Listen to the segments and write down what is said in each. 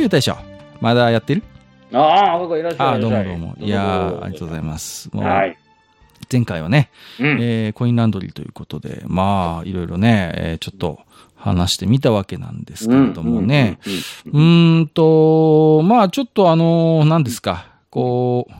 ゆう大将、まだやってる？ああ、どうもどうも。いやー、ありがとうございます。はい。前回はね、うん。えーコインランドリーということで、まあ、いろいろね、えーちょっと話してみたわけなんですけれどもね。うーんと、まあ、ちょっとあの、何ですか、こう、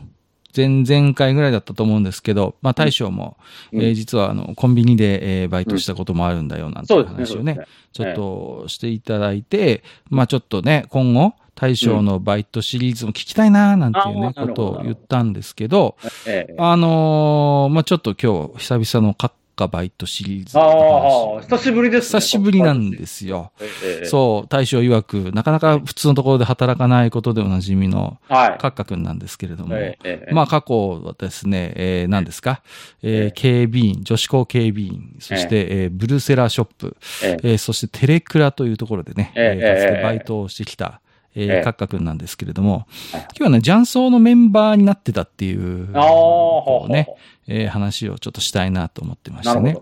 前々回ぐらいだったと思うんですけど、まあ、大将も、うん。えー実はあの、コンビニで、えーバイトしたこともあるんだよ、なんて。話をね、そうですちょっとしていただいて、まあちょっとね、今後、大将のバイトシリーズも聞きたいな、なんていうね、あーなるほどことを言ったんですけど、ええ。あのーまあちょっと今日、久々の閣下バイトシリーズのああ、話。久しぶりですね。久しぶりなんですよ。す。ええ。そう、大将曰く、なかなか普通のところで働かないことでおなじみの、はい。閣下くんなんですけれども、えまあ過去はですね、えー何ですか、えーええ警備員、女子校警備員、そして、えーブルセラショップ、えええーそしてテレクラというところでね、えええーかつええてバイトをしてきた、えええー、カッカ君なんですけれども、はい今日はね、ジャンソーのメンバーになってたっていう、うね、えー話をちょっとしたいなと思ってましてね。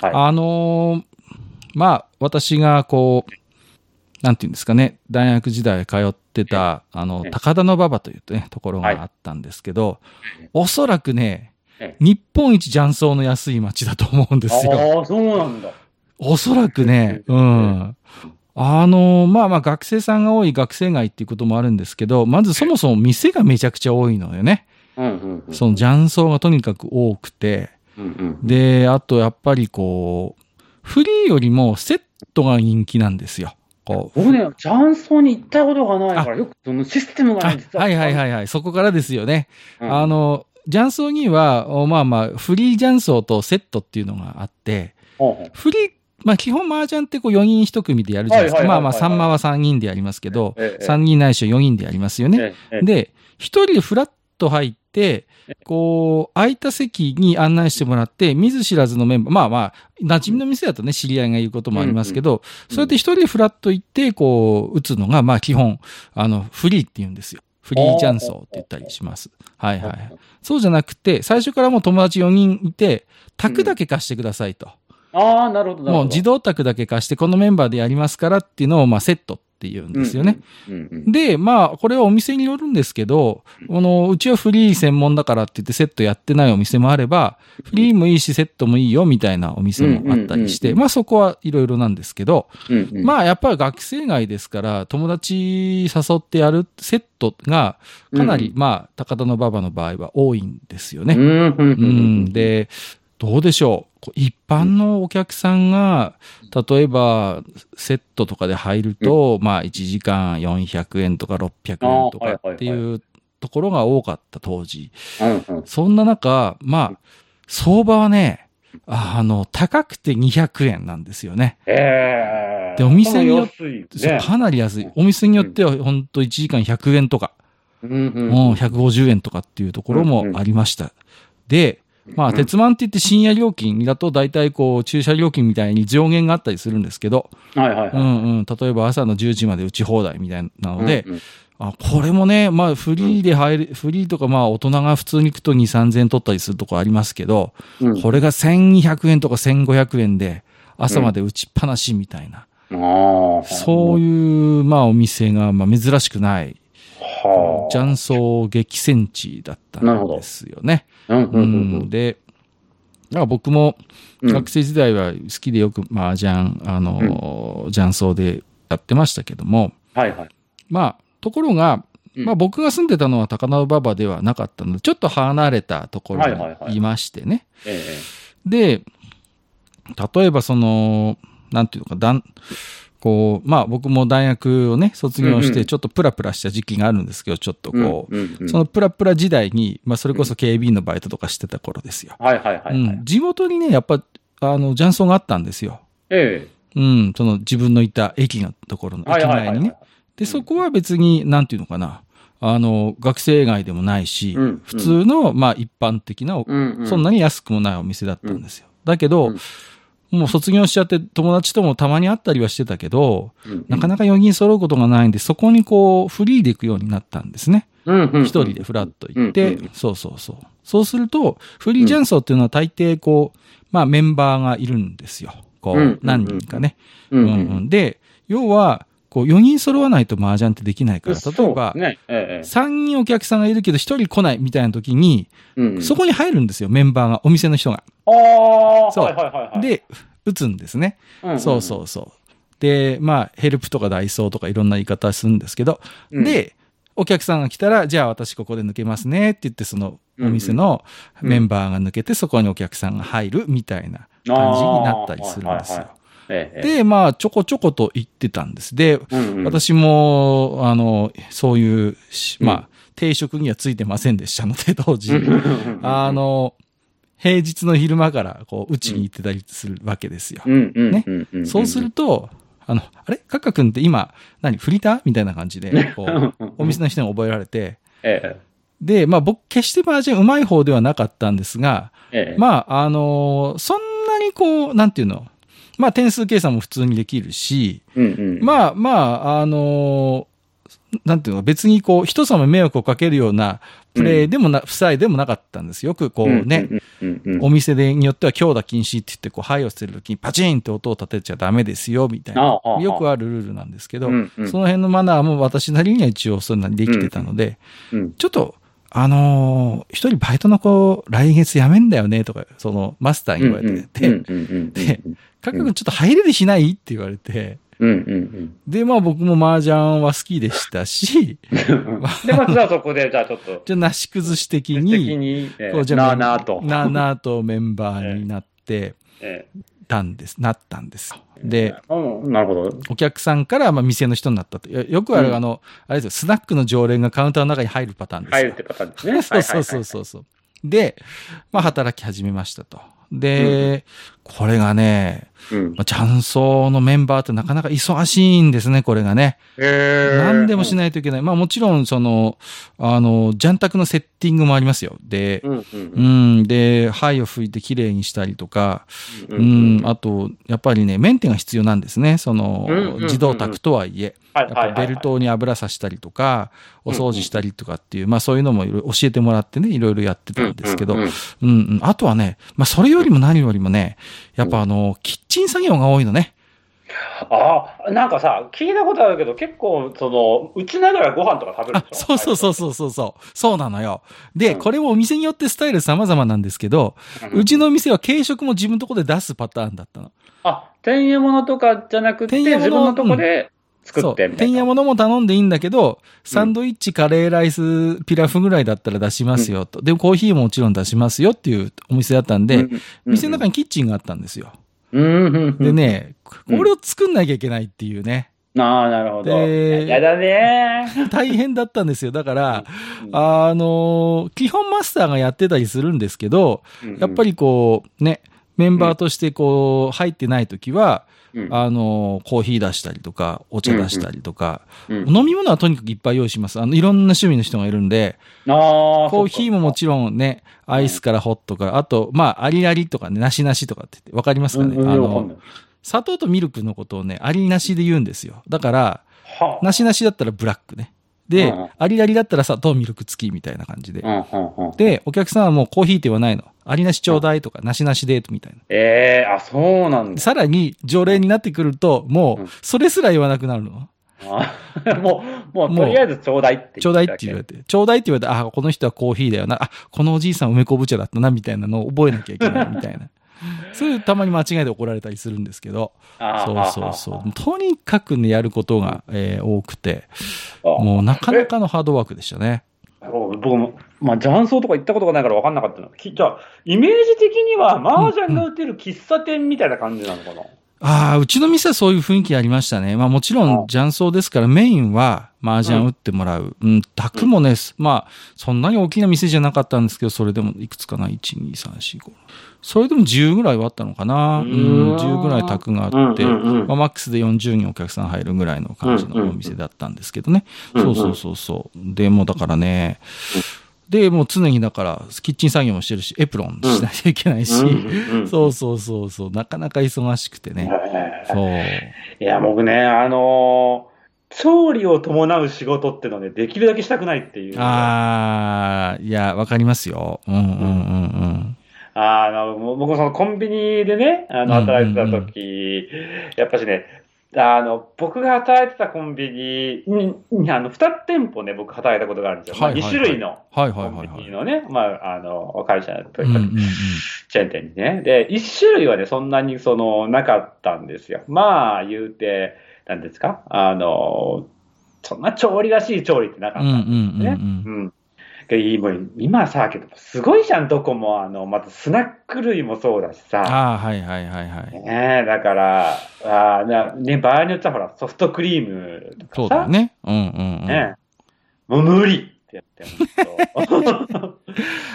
はい。あのーまあ、私がこう、なんていうんですかね、大学時代通ってた、あのえ、え高田馬場というね、ところがはいあったんですけどええ、おそらくねえ、日本一ジャンソーの安い街だと思うんですよ。ああ、そうなんだ。おそらくね、うん。あの、まあまあ学生さんが多い学生街っていうこともあるんですけど、まずそもそも店がめちゃくちゃ多いのよね。うんうんうん。その雀荘がとにかく多くて、うんうん。で、あとやっぱりこう、フリーよりもセットが人気なんですよ。こう。僕ね、ジャンソーに行ったことがないから、よくそのシステムがあね、実は。はいはいはいはい。そこからですよね。うんあの、雀荘には、おまあまあ、フリー雀荘とセットっていうのがあって、フリー、まあ基本麻雀ってこう4人1組でやるじゃないですか。まあまあ3間は3人でやりますけど、ええ3人ないし4人でやりますよね。で、1人でフラッと入って、こう、空いた席に案内してもらって、見ず知らずのメンバー、まあまあ、馴染みの店だとね、知り合いが言うこともありますけど、そうやって一人でフラッと行って、こう、打つのが、まあ基本、あの、フリーって言うんですよ。フリージャンソーって言ったりします。はいはいはい。そうじゃなくて、最初からもう友達4人いて、卓だけ貸してくださいと。ああ、なるほど、なるほど。もう自動卓だけ貸して、このメンバーでやりますからっていうのを、まあセットって言うんですよね。で、まあ、これはお店によるんですけど、この、うちはフリー専門だからって言ってセットやってないお店もあれば、フリーもいいし、セットもいいよ、みたいなお店もあったりして、まあそこはいろいろなんですけど、うんうん。まあやっぱり学生街ですから、友達誘ってやるセットが、かなり、うまあ、高田の馬場の場合は多いんですよね。うん、で、どうでしょう。一般のお客さんが、例えば、セットとかで入ると、まあ、1時間400円とか600円とかっていいうところが多かった当時。うんうん。そんな中、まあ、相場はね、あの、高くて200円なんですよね。ええ。でお店によっ安いそうね。かなり安い。お店によっては、本当1時間100円とか、うんうんうん、150円とかっていうところもありました。で、まあ、うん。鉄マンって言って深夜料金だと大体こう、駐車料金みたいに上限があったりするんですけど、はいはいはい。うんうん、例えば朝の10時まで打ち放題みたいなので、うんうん。あ、これもね、まあ、フリーで入る、フリーとかまあ、大人が普通に行くと2、3000円取ったりするとこありますけど、うん。これが1200円とか1500円で、朝まで打ちっぱなしみたいな、ああ。そういう、まあ、お店が、まあ、珍しくない、はあ。雀荘激戦地だったんですよね。うんうんから僕もうん。学生時代は好きでよく麻雀、あの、雀荘でやってましたけども、はいはい。まあ、ところが、うん。まあ僕が住んでたのは高輪馬場ではなかったので、ちょっと離れたところにいましてね。えで、例えばその、なんていうのか、だん、こう、まあ僕も大学をね、卒業しうんうんてちょっとプラプラした時期があるんですけど、ちょっとえこう、うんうんうんそのプラプラ時代に、まあそれこそ警備員のバイトとかしてた頃ですよ。はいはいはいはい。うん、地元にね、やっぱあの、雀荘があったんですよ。えうん、その自分のいた駅のところの駅前にね。。で、そこは別に、なんていうのかな。あの、学生街でもないし、うん普通の、まあ一般的な、うんうん。そんなに安くもないお店だったんですよ。だけど、うんもう卒業しちゃって友達ともたまに会ったりはしてたけど、うんなかなか4人揃うことがないんで、そこにこう、フリーで行くようになったんですね。うんうん。一人でフラッと行って、うんうんそうそうそう。そうすると、フリージャンソーっていうのは大抵こう、まあメンバーがいるんですよ。こう、うんうんうん何人かね。うんうん。うんうんで、要は、こう、4人揃わないと麻雀ってできないから、例えばね、ええ。3人お客さんがいるけど1人来ないみたいな時に、うんそこに入るんですよ、メンバーが、お店の人が。ああ、そうはいはいはいはい。、で、打つんですね。うんそうそうそう。で、まあ、ヘルプとかダイソーとかいろんな言い方するんですけど、うん、で、お客さんが来たら、じゃあ私ここで抜けますねって言って、そのお店のメンバーが抜けて、そこにお客さんが入るみたいな感じになったりするんですよ。ええ、で、まあ、ちょこちょこと言ってたんです。で、うんうん、私も、あの、そういうまあ、定職にはついてませんでしたので、当時。うんあ、の、平日の昼間から、こう、うちに行ってたりするわけですよ。ね。そうすると、あの、あれ？カッカ君って今、何？フリーター？みたいな感じで、こう、お店の人に覚えられて、えで、まあ僕、決して麻雀上手い方ではなかったんですが、え、え。え、まあ、あのーそんなにこう、なんていうの、まあ点数計算も普通にできるし、うんうん、まあまあ、あのーなんていうの、別にこう、人様に迷惑をかけるようなプレイでもな、負債でもなかったんですよ。よくこうね、うんうんうん、お店でによっては強打禁止って言って、こう、灰を捨てるときにパチンって音を立てちゃダメですよ、みたいな。よくあるルールなんですけど、うんうん。その辺のマナーも私なりには一応そんなにできてたので、うん。ちょっと、あのー一人バイトの子、来月辞めんだよね、とか、その、マスターに言われて、で、うんうんうんでカッカ君ちょっと入れるしないって言われて、うんうんで、まあ僕も麻雀は好きでしたし、うん。で、まずはそこで、じゃあちょっと、じゃあなし崩し的的に、に、えこう、じー、ゃあなあなあと。なあなあとメンバーになって えたんです、なったんです。えで、、うんなるほど。お客さんからまあ店の人になったと。よよくある、うんあの、あれですよ、スナックの常連がカウンターの中に入るパターンですよ。入るってパターンですね。そう そうそうそうそう。で、まあ働き始めましたと。で、これがね、う。うん。まあ、雀荘のメンバーってなかなか忙しいんですね、これがね。へ何でもしい。ないといけない。まあもちろん、その、あの、ジャン卓のセッティングもありますよ。で、うんうんうん、で、灰を拭いてきれいにしたりとか、ううん、あと、やっぱりね、メンテが必要なんですね。その自動卓とはいえ。はいやっぱベルトに油さしたりとか、お掃除したりとかっていう、まあそういうのもいろいろ教えてもらってね、いろいろやってたんですけど、うんうん。あとはね、まあそれよりも何よりもね、やっぱあの、キッチン作業が多いのね。ああ、なんかさ、聞いたことあるけど、結構、その、打ちながらご飯とか食べる。そうそうそうそうそうそう。そうなのよ。で、うんこれもお店によってスタイル様々なんですけど、うんうちの店は軽食も自分のとこで出すパターンだったの。あ、天屋物とかじゃなくて、天自分のとこで作。ってみたいな。天屋物も頼んでいいんだけど、サンドイッチ、カレーライス、ピラフぐらいだったら出しますよと。で、コーヒーももちろん出しますよっていうお店だったんで、うん、店の中にキッチンがあったんですよ。でね、こうんれを作んなきゃいけないっていうね。ああ、なるほど。でやだね大変だったんですよ。だから、うんあの、基本マスターがやってたりするんですけど、ー。やっぱりこう、ね、メンバーとしてこう、入ってない時は、うん、あの、コーヒー出したりとか、お茶出したりとか、うん、飲み物はとにかくいっぱい用意します。あの、いろんな趣味の人がいるんで、コーヒーももちろんね、アイスからホットから、あと、まあ、アリアリとかね、なしなしとかって言って、わかりますかね、あの砂糖とミルクのことをね、アリなしで言うんですよ。だから、はあ。なしなしだったらブラックね。でうん、アリアリだったら砂糖ミルク付きみたいな感じでう。んうんうん、で、お客さんはもうコーヒーって言わないの。アリなしちょうだいとか、なしなしで、みたいな。ええあ、そうなんだ。さらに、常連になってくると、もうそれすら言わなくなるの。あ もう、もう、もうとりあえずちょうだいってちょうだいって言われて、ちょうだいって言われて、あ、この人はコーヒーだよな、あ、このおじいさん梅昆布茶だったな、みたいなのを覚えなきゃいけないみたいな。そういうたまに間違いで怒られたりするんですけど、そうそうそう。とにかくね、やることが、えー多くて、う。もうなかなかのハードワークでしたね。僕も、まあ、雀荘とか行ったことがないから分かんなかったの。きじゃあ、イメージ的には、麻雀が打てる喫茶店みたいな感じなのかな、ああ、うちの店はそういう雰囲気ありましたね。まあもちろん雀荘ですからメインは麻雀打ってもらう。うん、宅もね、まあそんなに大きな店じゃなかったんですけど、それでもいくつかな ?1、2、3、4、5。それでも10ぐらいはあったのかな。うん、10ぐらい宅があって、まあマックスで40人お客さん入るぐらいの感じのお店だったんですけどね。そうそうそうそう。でもだからね、で、もう常にだから、キッチン作業もしてるし、エプロンしないといけないし、そうそうそうそう、なかなか忙しくてね。そう。いや、僕ね、あのー、調理を伴う仕事ってのね、できるだけしたくないっていう。ああ、いや、わかりますよ。うんうんうんうん。あの、僕そのコンビニでね、あの、働いてた時、やっぱしね、あの、僕が働いてたコンビニに、あの、二店舗ね、僕働いたことがあるんですよ。はいはいまあ、2種類のはいはいコはいはいンビニのね、まあ、あの、会社というか、チェーン店にね。で、一種類はね、そんなにその、なかったんですよ。まあ、言うて、なんですか？あの、そんな調理らしい調理ってなかったうんですね。うんうんうん。でもう今さ、けど、すごいじゃん、どこも、あの、またスナック類もそうだしさ。ああ、はいはいはいはい。ねえ、だから、あーなね、場合によってはほら、ソフトクリームとかさ。そうだよね。うんうんうん。ねえもう無理ってやって、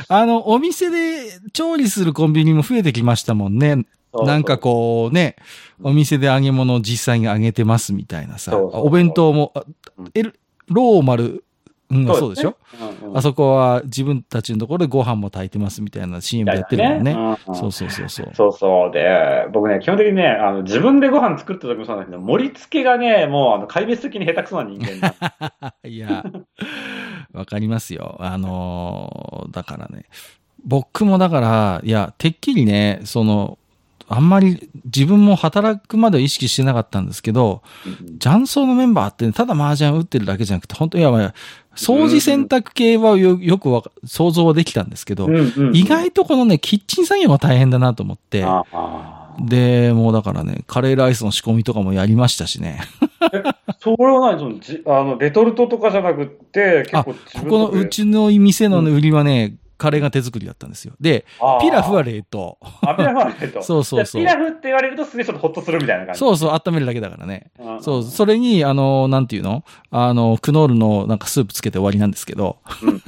あの、お店で調理するコンビニも増えてきましたもんね。なんかこうね、お店で揚げ物を実際に揚げてますみたいなさ。そうそうそうお弁当も、あうローマル、うん、そうでしょ、うんうんあそこは自分たちのところでご飯も炊いてますみたいな CM やってるもんね。うんうんそうそうそうそう。そうそう。で、僕ね、基本的にね、あの、自分でご飯作った時もそうなんだけど、盛り付けがね、もう、あの、壊滅的に下手くそな人間 いや、わかりますよ。あのーだからね。僕もだから、いや、てっきりね、その、あんまり自分も働くまでは意識してなかったんですけど、雀荘のメンバーって、ね、ただ麻雀打ってるだけじゃなくて、本当にいや、まあ掃除洗濯系はよよくわか想像はできたんですけど、うんうんうん。意外とこのね、キッチン作業が大変だなと思って、で、もうだからね、カレーライスの仕込みとかもやりましたしね。それは何？そのじあの、レトルトとかじゃなくって、結あ、構ここのうちの店のねうん。売りはね、カレーが手作りだったんですよ。で、ピラフは冷凍。あ、ピラフは冷凍。そうそうそうピラフって言われるとすげえちょっとホッとするみたいな感じ。そうそう、温めるだけだからね。うんそう、それに、あの、なんていうの？あの、クノールのなんかスープつけて終わりなんですけど、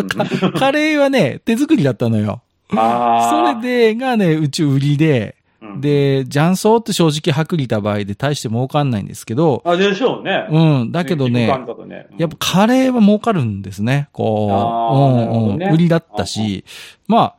カレーはね、手作りだったのよ。あそれで、がね、うち売りで、うん。で、雀荘って正直薄利た場合で大して儲かんないんですけど、あ、でしょうね。うん、だけどね、肉感だとね。やっぱカレーは儲かるんですね。こう、うんうん、売りだったし、まあ、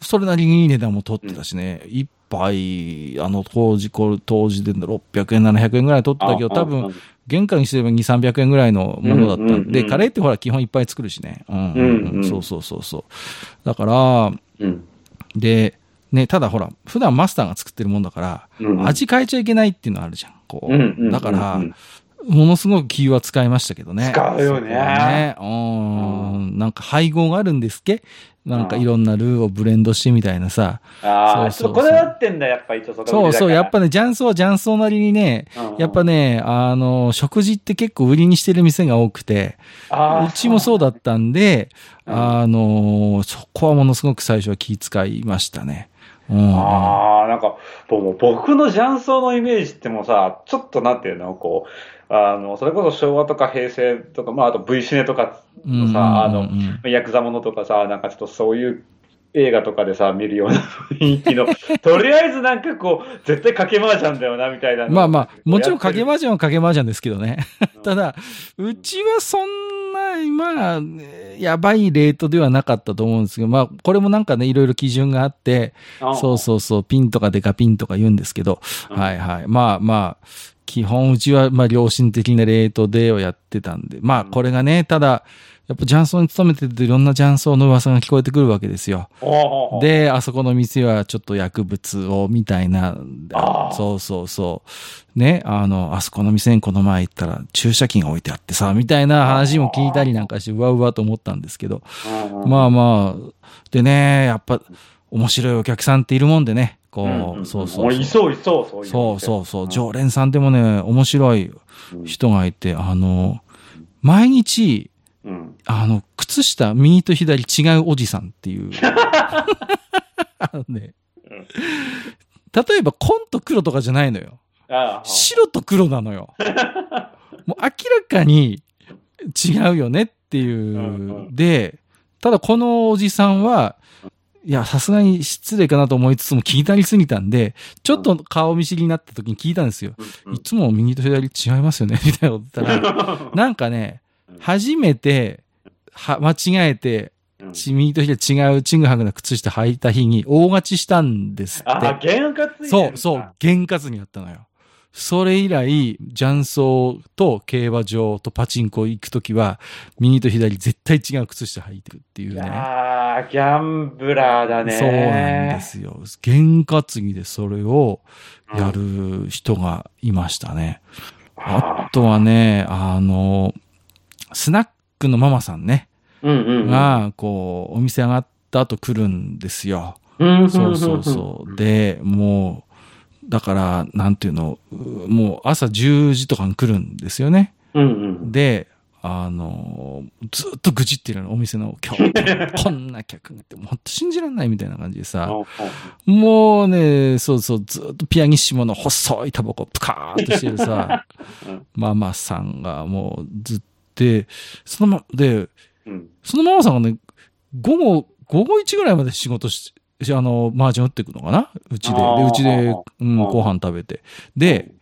それなりにいい値段も取ってたしね、一杯、あの、当時、これ、当時で600円、700円ぐらい取ってたけど、多分、、原価にすれば2、300円ぐらいのものだったうんうんうんん。で、カレーってほら、基本いっぱい作るしね。うんうん。うんうん。そうそうそうそう。だから、うん。で、ね、ただほら、普段マスターが作ってるもんだから、うん味変えちゃいけないっていうのあるじゃん。こう。うんうんうんだから、うんものすごく気は使いましたけどね。使うよねね。うん。なんか配合があるんですっけ？なんかいろんなルーをブレンドしてみたいなさ。ああ、そうこだわってんだ、やっぱ一応そうそう、やっぱね、ね、雀荘は雀荘なりにね、やっぱね、あの、食事って結構売りにしてる店が多くて、うちもそうだったんで、うんあの、そこはものすごく最初は気遣いましたね。うん。ああ、なんか、僕の雀荘のイメージってもうさ、ちょっとなんていうの、こう、あの、それこそ昭和とか平成とか、まあ、あと V シネとかのさ、あの、ヤクザものとかさ、なんかちょっとそういう映画とかでさ、見るような雰囲気の、とりあえずなんかこう、絶対賭け麻雀だよな、みたいな。まあまあ、もちろん掛け麻麻雀は掛け麻雀ですけどね。雀ただ、うちはそんな、まあ、やばいレートではなかったと思うんですけど、まあ、これもなんかね、いろいろ基準があって、そうそうそう、ピンとかデカピンとか言うんですけど、うんはいはい。まあまあ、基本うちは、まあ、良心的なレートでをやってたんで、まあ、これがね、ただ、やっぱ雀荘に勤めてるといろんな雀荘の噂が聞こえてくるわけですよ。う、で、あそこの店はちょっと薬物を、みたいなそうそうそう。ね、あの、あそこの店にこの前行ったら注射器が置いてあってさ、みたいな話も聞いたりなんかして、うわうわと思ったんですけど。まあまあ、でね、やっぱ、面白いお客さんっているもんでね、こう、んんそうそうそう。もいそう、いそう、そうそうそうそう。ん常連さんでもね、面白い人がいて、あの、毎日、うん。あの、靴下、右と左違うおじさんっていう。あ のねうん。例えば、紺と黒とかじゃないのよ。白と黒なのよ。もう明らかに違うよねっていう。で、ただこのおじさんは、いや、さすがに失礼かなと思いつつも気になりすぎたんで、ちょっと顔見知りになった時に聞いたんですよ。うんいつも右と左違いますよねみたいなこと言ったら、なんかね、初めて、は、間違えて、右と左違うチングハグな靴下履いた日に大勝ちしたんですって。ああ、験担いでそう、そう、験担ぎやったのよ。それ以来、雀荘と競馬場とパチンコ行くときは、右と左絶対違う靴下履いてるっていういね。やー、ギャンブラーだね。そうなんですよ。験担ぎでそれをやる人がいましたね。あとはね、あの、スナックのママさんね、うんうんうん。が、こう、お店上がった後来るんですよ。うんそうそうそう。で、もう、だから、なんていうの、うもう朝10時とかに来るんですよね。うんうん。で、あの、ずっと愚痴ってるの、お店の、今日、こんな客がいて、もうほんと信じられないみたいな感じでさ、もうね、そうそう、ずっとピアニッシモの細いタバコプカーっとしてるさ うん、ママさんがもうずっと、そのま、で、うん。そのママさんがね、午後、午後1ぐらいまで仕事し、しあの、マージャン打っていくのかな？うちで。で、うちで、うん、ご飯食べて。で、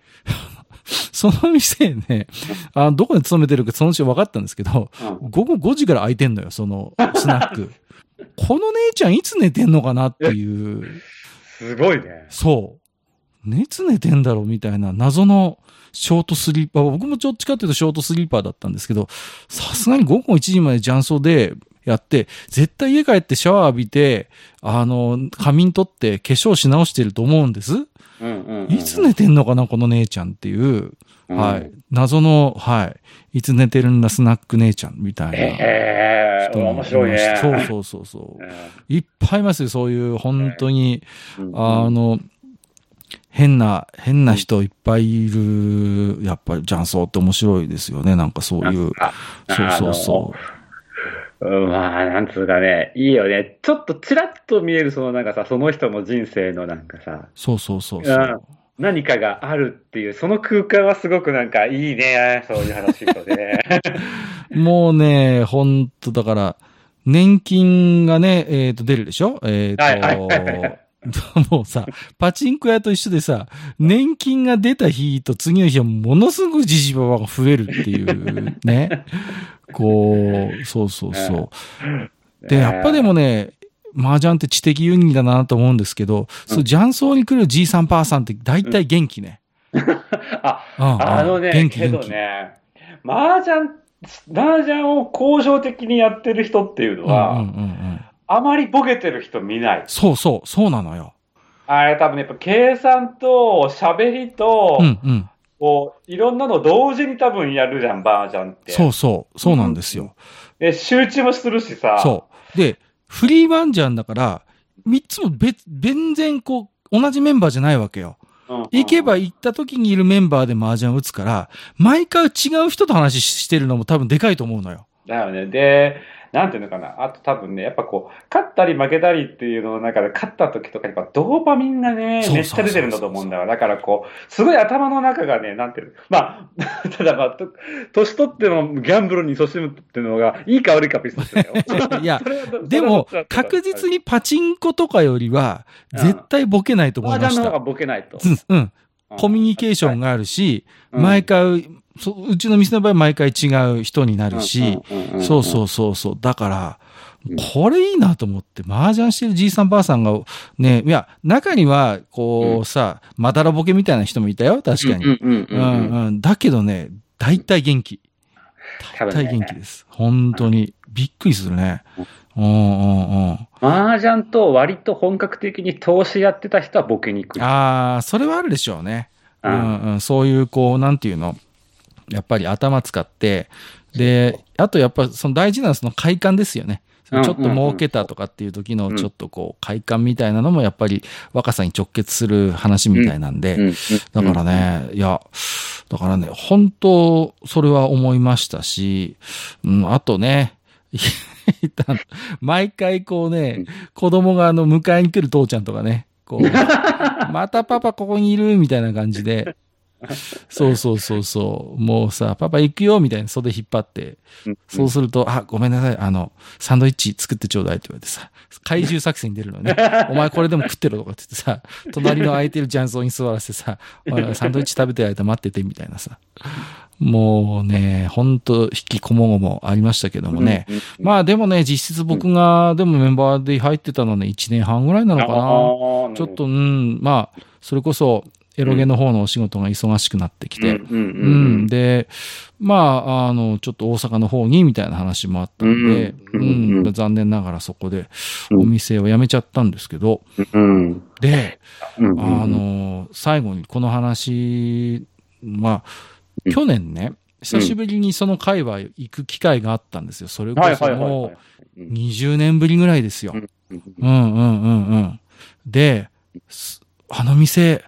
その店ね、あどこに勤めてるかそのうち分かったんですけど、うん午後5時から開いてんのよ、そのスナック。この姉ちゃんいつ寝てんのかなっていう、すごいね。そう。熱寝てんだろうみたいな謎のショートスリーパー。僕もどっちかっていうとショートスリーパーだったんですけど、さすがに午後1時まで雀荘でやって、絶対家帰ってシャワー浴びて、あの、仮眠取って化粧し直してると思うんです。うんうんうん。いつ寝てんのかな、この姉ちゃんっていう、うんはい。謎の、はい。いつ寝てるんだ、スナック姉ちゃんみたいな。ええ人も面白いね。そうそうそうそう。ういっぱいいますよ、そういう、本当に、ん。あの、変な、変な人いっぱいいる、やっぱり雀荘って面白いですよね、なんかそういう。あそうそうそうんまあ、なんつうかね、いいよね。ちょっとちらっと見える、そのなんかさ、その人の人生のなんかさ、う。そうそうそうそう。何かがあるっていう、その空間はすごくなんかいいね、そういう話とね。もうね、ほんと、だから、年金がね、えっ、と、出るでしょ？えっ、と、はいはいはいはい もうさ、パチンコ屋と一緒でさ、年金が出た日と次の日はものすごくじじばばが増えるっていう ね。こう、そうそうそう。で、やっぱでもね、麻雀って知的遊戯だなと思うんですけど、そう、雀荘に来るじいさんばあさんって大体元気ね。あ、うんあのね、元気けど。ね、麻雀、麻雀を向上的にやってる人っていうのは、うんうんうんうん。あまりボケてる人見ない。そうそう、そうなのよ。あれ多分ね、やっぱ計算と喋りと、うんうん。こう、いろんなの同時に多分やるじゃん、バージョンって。そうそう、そうなんですよ。で、集中もするしさ。そう。で、フリーバンジャンだから、三つも別、全然こう、同じメンバーじゃないわけよ。うん。うん行けば行った時にいるメンバーで麻雀打つから、毎回違う人と話してるのも多分でかいと思うのよ。だよね。で、なんていうのかな。あと多分ね、やっぱこう、勝ったり負けたりっていうのの中で、勝った時とか、やっぱドーパミンがね、めっちゃ出てるんだと思うんだよ。だからこう、すごい頭の中がね、なんていうの。まあ、ただまあ、と年取ってのギャンブルに勤しむっていうのが、いいか悪いか別としてだよ。いやでも確実にパチンコとかよりは、絶対ボケないと思いました。麻雀の方がボケないと。うん、うん。コミュニケーションがあるし、うん毎回、そうちの店の場合毎回違う人になるし、そううそうそうそう。だからうん、これいいなと思って、麻雀してるじいさんばあさんが、ね、いや、中には、こうさ、まだらぼけみたいな人もいたよ、確かに。うん。だけどね、大体元気。大体元気です。本当に。びっくりするね。うんうんうん。麻雀と割と本格的に投資やってた人はボケにくい。ああ、それはあるでしょうね。ううんんうん。そういう、こう、なんていうの？やっぱり頭使って、で、あとやっぱその大事なのはその快感ですよね。ちうんょっと儲けたとかっていう時のちょっとこう快感みたいなのもやっぱり若さに直結する話みたいなんで、だからね、いや、だからね、本当、それは思いましたし、うん、あとね、毎回こうね、子供があの、迎えに来る父ちゃんとかね、こう、またパパここにいるみたいな感じで、そうそうそうそう。もうさ、パパ行くよみたいな袖引っ張って、そうすると、あ、ごめんなさい、あの、サンドイッチ作ってちょうだいって言われてさ、怪獣作戦に出るのね。お前これでも食ってろとかって言ってさ、隣の空いてる雀荘に座らせてさ、サンドイッチ食べてる間待っててみたいなさ。もうね、ほんと引きこもごもありましたけどもね。うん。まあでもね、実質僕が、でもメンバーで入ってたのはね、1年半ぐらいなのかな。なちょっと、うん、まあ、それこそ、エロゲの方のお仕事が忙しくなってきて、うん。で、まあ、あの、ちょっと大阪の方にみたいな話もあったので、ううん残念ながらそこでうんお店を辞めちゃったんですけど、うん。で、うん。あ、の、最後にこの話は、うん去年ね、久しぶりにその界隈行く機会があったんですよ。それこそもい。う20年ぶりぐらいですよ。うんうんうんうんうん。で、すあの店、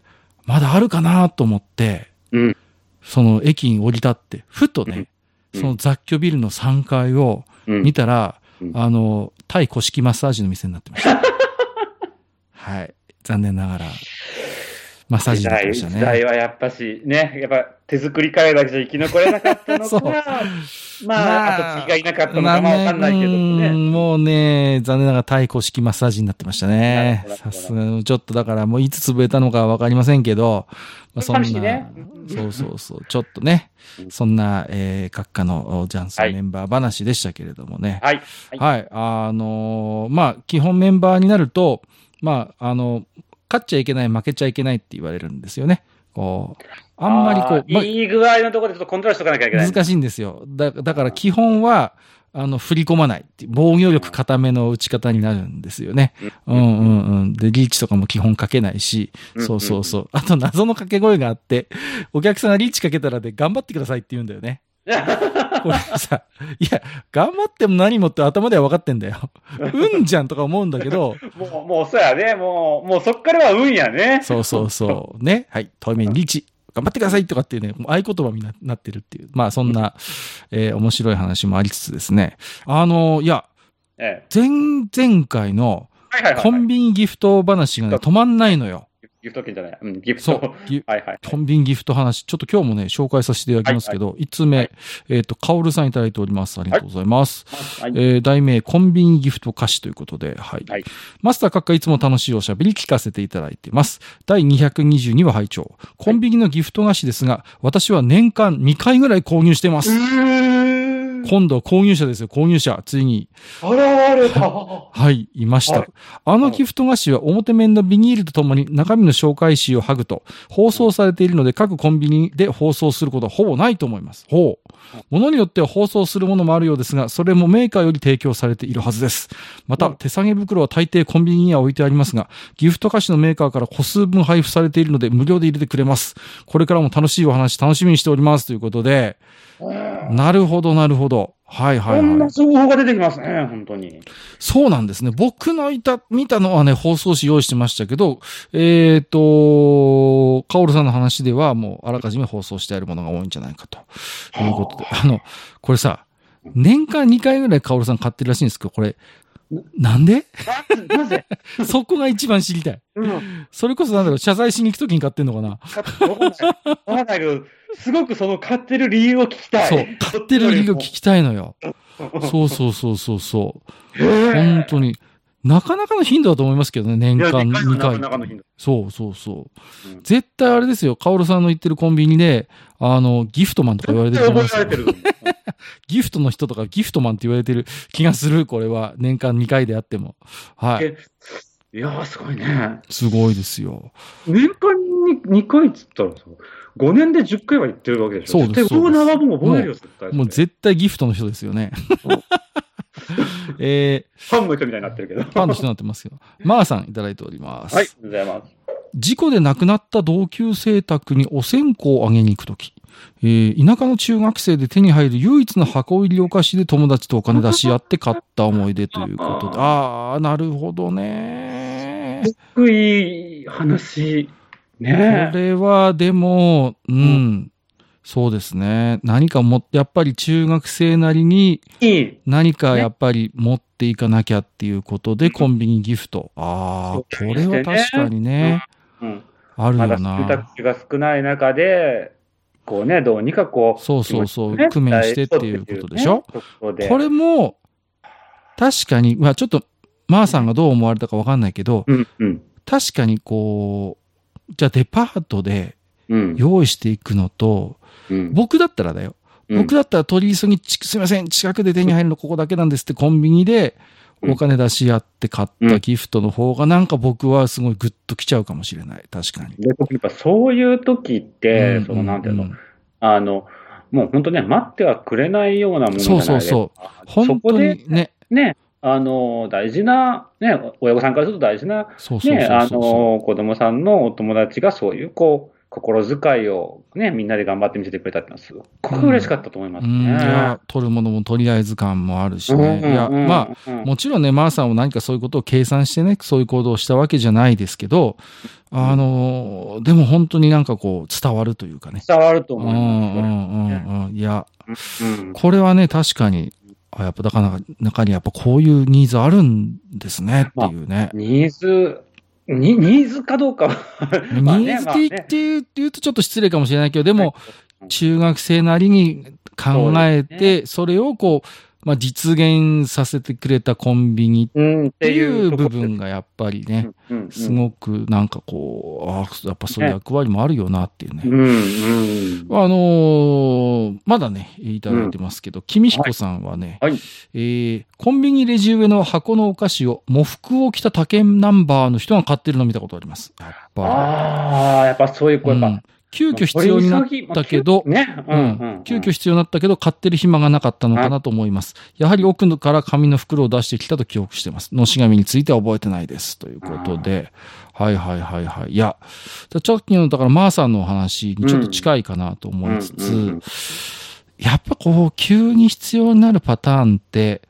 まだあるかなと思って、うん。その駅に降り立って、ふとね、うん。その雑居ビルの3階をうん。見たら、うん。あの、タイ古式マッサージの店になってました。はい。残念ながら、マッサージ時代、になってましたね。時代はやっぱし、ね、やっぱ手作りカレーだけじゃ生き残れなかったのか、まあ、あと次がいなかったのかもわかんないけどうね。んもうね、残念ながら太鼓式マッサージになってましたねさすがに、ちょっとだからもういつ潰れたのかわかりませんけど、まあ、そんな、ねそうそうそう、ちょっとねう、んそんな、えー、閣下のジャンソはいンメンバー話でしたけれどもね。はい。はい。あのーまあ、基本メンバーになると、まあ、あの、勝っちゃいけない、負けちゃいけないって言われるんですよね。こう、あんまりこう、まいい具合のところでちょっとコントロールしとかなきゃいけない。難しいんですよ。だだから基本は、あの、振り込まない防御力固めの打ち方になるんですよね。うんうんうん。で、リーチとかも基本かけないし、うんそうそうそう。あと謎の掛け声があって、お客さんがリーチかけたらで頑張ってくださいって言うんだよね。これさ、いや、頑張っても何もって頭では分かってんだよ。うんじゃんとか思うんだけど、もう、もうそうやね。もう、もうそっからは運やね。そうそうそう。ね。はい。遠目にリーチ。頑張ってくださいとかっていうね、もう合言葉にななってるっていう。まあそんな、えー面白い話もありつつですね。あの、いや、ええ。前々回の。コンビニギフト話がね、止まんないのよ。ギフト券じゃない。うん、ギフト。そう。ギ はいはい。コンビニギフト話、ちょっと今日もね、紹介させていただきますけど、5つ目、はいえっ、と、カオルさんいただいております。ありがとうございます。はい。えー題名、コンビニギフト歌詞ということで、はい。はいマスター閣下いつも楽しいおしゃべり聞かせていただいています。第222話拝聴コンビニのギフト菓子ですが、私は年間2回ぐらい購入しています。ーん。今度は購入者ですよ、購入者。ついに。現れた。はい、いましたはい。あのギフト菓子は表面のビニールとともに中身の紹介紙を剥ぐと包装されているので各コンビニで包装することはほぼないと思います。ほう。ものによっては包装するものもあるようですが、それもメーカーより提供されているはずです。また、うん手提げ袋は大抵コンビニには置いてありますが、ギフト菓子のメーカーから個数分配布されているので無料で入れてくれます。これからも楽しいお話楽しみにしております。ということで、なるほど、なるほど。はいはいはいこんな。情報が出てきますね、本当に。そうなんですね。僕のいた、見たのはね、放送紙用意してましたけど、えっ、と、カオルさんの話ではもうあらかじめ放送してあるものが多いんじゃないかということで。あの、これさ、年間2回ぐらいカオルさん買ってるらしいんですけど、これ、なんで？なぜ そこが一番知りたい。うん。それこそなんだろう、謝罪しに行くときに買ってんのかな？かわかんない。わかんないけど、すごくその買ってる理由を聞きたい。そう、買ってる理由を聞きたいのよ。そうそうそうそうそう。本当に。なかなかの頻度だと思いますけどね、年間でかい2なか回。なかの頻度。そうそうそう。うん絶対あれですよ、カオルさんの言ってるコンビニで、あの、ギフトマンとか言われてると思いますよ覚えられてる。ギフトの人とかギフトマンって言われてる 気がする、これは。年間2回であっても。はい。えいやー、すごいね。すごいですよ。年間に2回っつったらさ、5年で10回は行ってるわけでしょ。そうです絶対オーナーはもう。もう絶対ギフトの人ですよね。えファンの人みたいになってるけど。ー、ファンの人になってますよ。マーさんいただいております。はい、ありがとうございます。事故で亡くなった同級生宅にお線香をあげに行くとき、えー田舎の中学生で手に入る唯一の箱入りお菓子で友達とお金出し合って買った思い出ということで。ああ、なるほどね。すごくいい話。こねれはでも、うん、そうですね。何かも、やっぱり中学生なりに。何かやっぱり持っていかなきゃっていうことでコンビニギフト。ああ、これは確かにね。うん。あるよまだ選択な。肢が少ない中で、こうね、どうにかこう、そうそうそう、ね工面してっていうことでしょ、とこれも、確かに、まあちょっと、マーさんがどう思われたかわかんないけど、うん、うん、確かにこう、じゃあデパートでうん。用意していくのと、うん僕だったらだよ。僕だったら取り急ぎ、ちすいません、近くで手に入るのここだけなんですってコンビニでうんお金出し合って買ったギフトの方がなんか僕はすごいグッときちゃうかもしれない。確かに。で、僕やっぱそういう時って、うんその、なんていうの、んあの、もう本当ね、待ってはくれないようなものじゃないそうそうそう本当そこでにね。ね、あの、大事な、ね、親御さんからすると大事な、ね、そう。あの、子供さんのお友達がそういう、こう、心遣いをね、みんなで頑張って見せてくれたってのはすごく嬉しかったと思いますうん、いね。や、取るものもとりあえず感もあるしね。いや、まあ、あもちろんね、マーさんも何かそういうことを計算してね、そういう行動をしたわけじゃないですけど、あの、でも本当になんかこう、伝わるというかね。伝わるとうんう思いんうんうん。いや、ます。うんこれはね、確かに、あやっぱだから中にやっぱこういうニーズあるんですねっていうね。ニーズ、ニニーズかどうかは。ニまあねーズって言って言う言うとちょっと失礼かもしれないけど、でも、うん中学生なりに考えて、それをこう、まあ、実現させてくれたコンビニってていう部分がやっぱりね、すごくなんかこう、ああ、やっぱそういう役割もあるよなっていうね。うん、うん。あのーまだね、いただいてますけど、君彦さんはね、はい。えーコンビニレジ上の箱のお菓子を、喪服を着た他県ナンバーの人が買ってるのを見たことあります。やっぱああ、やっぱそういう、こう、り。やっぱうん、急遽必要になったけど。急遽必要になったけど、買ってる暇がなかったのかなと思います。やはり奥から紙の袋を出してきたと記憶してます。のし紙については覚えてないです。ということで。はいはいはいはい。いや、さっきの、だから、マーさんのお話にちょっと近いかなと思いつつ、やっぱこう、急に必要になるパターンって、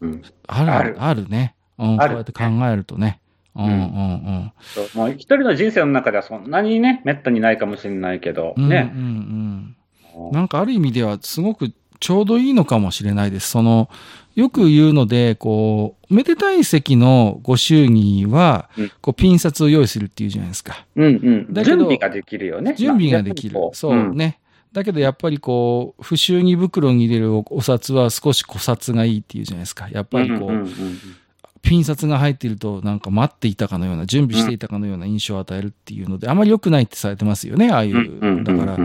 うんある、ああるるね。うん、こうやって考えるとね。うんうんうん。そうもう一人の人生の中ではそんなにね、めったにないかもしれないけど、うんうんね。うん。なんかある意味ではすごくちょうどいいのかもしれないです。その、よく言うので、こう、めでたい席のご祝儀はうん、こう、ピン札を用意するっていうじゃないですか。うんうん。だけど準備ができるよね。準備ができるまあ。そうね。だけどやっぱりこう、不祝儀袋に入れるおお札は少し小札がいいっていうじゃないですか。やっぱりこう、んんんんピン札が入っているとなんか待っていたかのような、準備していたかのような印象を与えるっていうので、あまり良くないってされてますよね、ああいうんうんうんうう。んだから、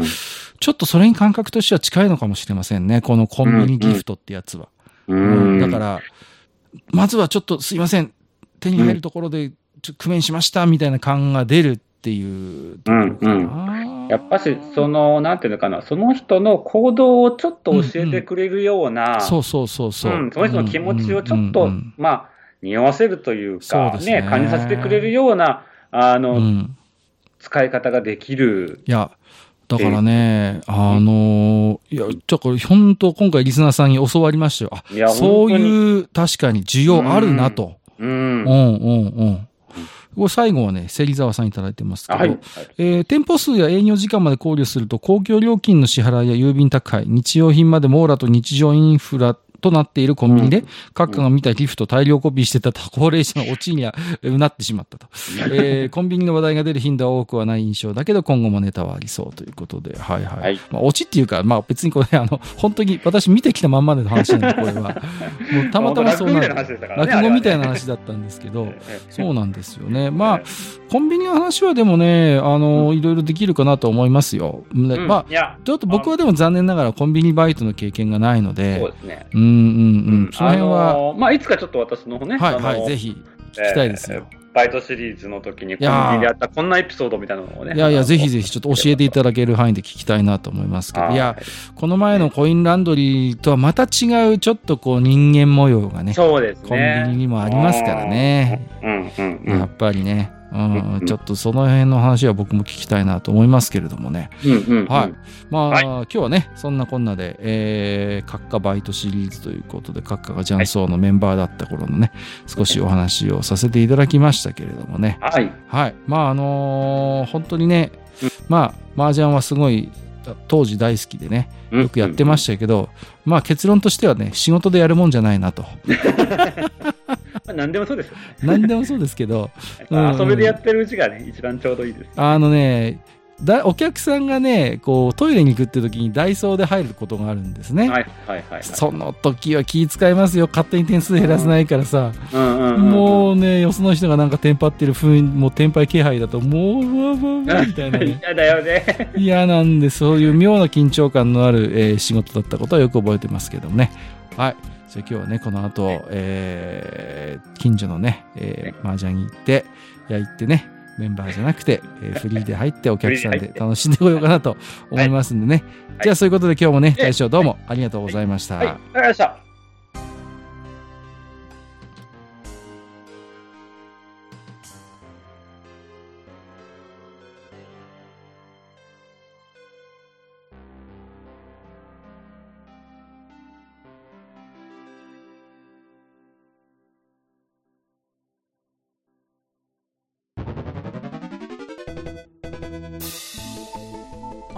ちょっとそれに感覚としては近いのかもしれませんね。このコンビニギフトってやつは。ううんん。だから、まずはちょっとすいません、手に入るところでちょ工面しましたみたいな感が出るっていうところかな。やっぱし、その、なんていうのかな、その人の行動をちょっと教えてくれるような、そうそうそうそう。うんその人の気持ちをちょっと、うんうんまあ、匂わせるというか、そうですね感じさせてくれるような、あの、うんうん使い方ができる。いや、だからね、あのいや、ちょ、これ本当今回リスナーさんに教わりましたよ。あそうう。いう、確かに需要あるなと。うん。うん、うん、うん。これ最後はね、芹沢さんいただいてますけど、はい。えー店舗数や営業時間まで考慮すると、公共料金の支払いや郵便宅配、日用品まで網羅と日常インフラとなっているコンビニで、閣下が見たギフト大量コピーしてた 高齢者のオチには うなってしまったと。えーコンビニの話題が出る頻度は多くはない印象だけど、今後もネタはありそうということで、はいはい。はいまあ、オチっていうか、まあ別にこれ、あの、本当に私見てきたまんまでの話なんで、これは。もうたまたまそうな落語みたいな話る。でね。落語みたいな話だったんですけど、ええそうなんですよね。まあ、コンビニの話はでもね、あの、いろいろできるかなと思いますよ。ねうんまあ、ちょっと僕はでも残念ながらコンビニバイトの経験がないのそうで、ですね。うんうんうん。その辺は、あのーまあ、いつかちょっと私のね、はいあのはい、ぜひ聞きたいですよ。えーバイトシリーズの時にコンビニであったこんなエピソードみたいなのをね。いやいや、ぜひぜひひちょっと教えていただける範囲で聞きたいなと思いますけど、いや、はこの前のコインランドリーとはまた違うちょっとこう人間模様がね、そうですコンね。ビニにもありますからね。うんうんうん。やっぱりね、うんちょっとその辺の話は僕も聞きたいなと思いますけれどもね。今日はね、そんなこんなで、えー、閣下バイトシリーズということで、閣下がジャンソーのメンバーだった頃のね、少しお話をさせていただきましたけれどもね。はい。はい。まあ、あのー本当にねうん、まあ、麻雀はすごい、当時大好きでね、よくやってましたけど、まあ結論としてはね、仕事でやるもんじゃないなと。まあ、何でもそうですよね。何でもそうですけど。まあ遊びでやってるうちがね、一番ちょうどいいです。あのね、だお客さんがね、こう、トイレに行くって時にダイソーで入ることがあるんですね。はいはいはい、はい。その時は気遣いますよ。勝手に点数減らせないからさ。うんうんうん、もうね、よその人がなんかテンパってる風に、もうテンパイ気配だと、もう、うわうわうわみたいな、ね。嫌だよね。嫌なんで、そういう妙な緊張感のある、えー、仕事だったことはよく覚えてますけどね。はい。じゃあ今日はね、この後、えー、近所のね、えー、麻雀に行って、いや、行ってね、メンバーじゃなくて、えー、フリーで入ってお客さんで楽しんでこようかなと思いますんでね。はい、じゃあそういうことで今日もね、大将どうもありがとうございました。はい、ありがとうございました。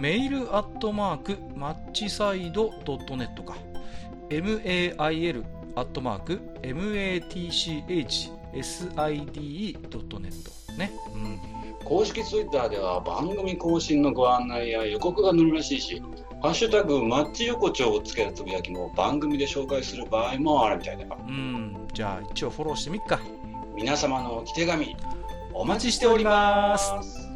メールアットマークマッチサイドドットネットか。mail アットマーク matchside.net ね、うん、公式ツイッターでは番組更新のご案内や予告が載るらしいしハッシュタグマッチ横丁をつけたつぶやきも番組で紹介する場合もあるみたいだよ。うん。じゃあ一応フォローしてみっか。皆様のお手紙お待ちしております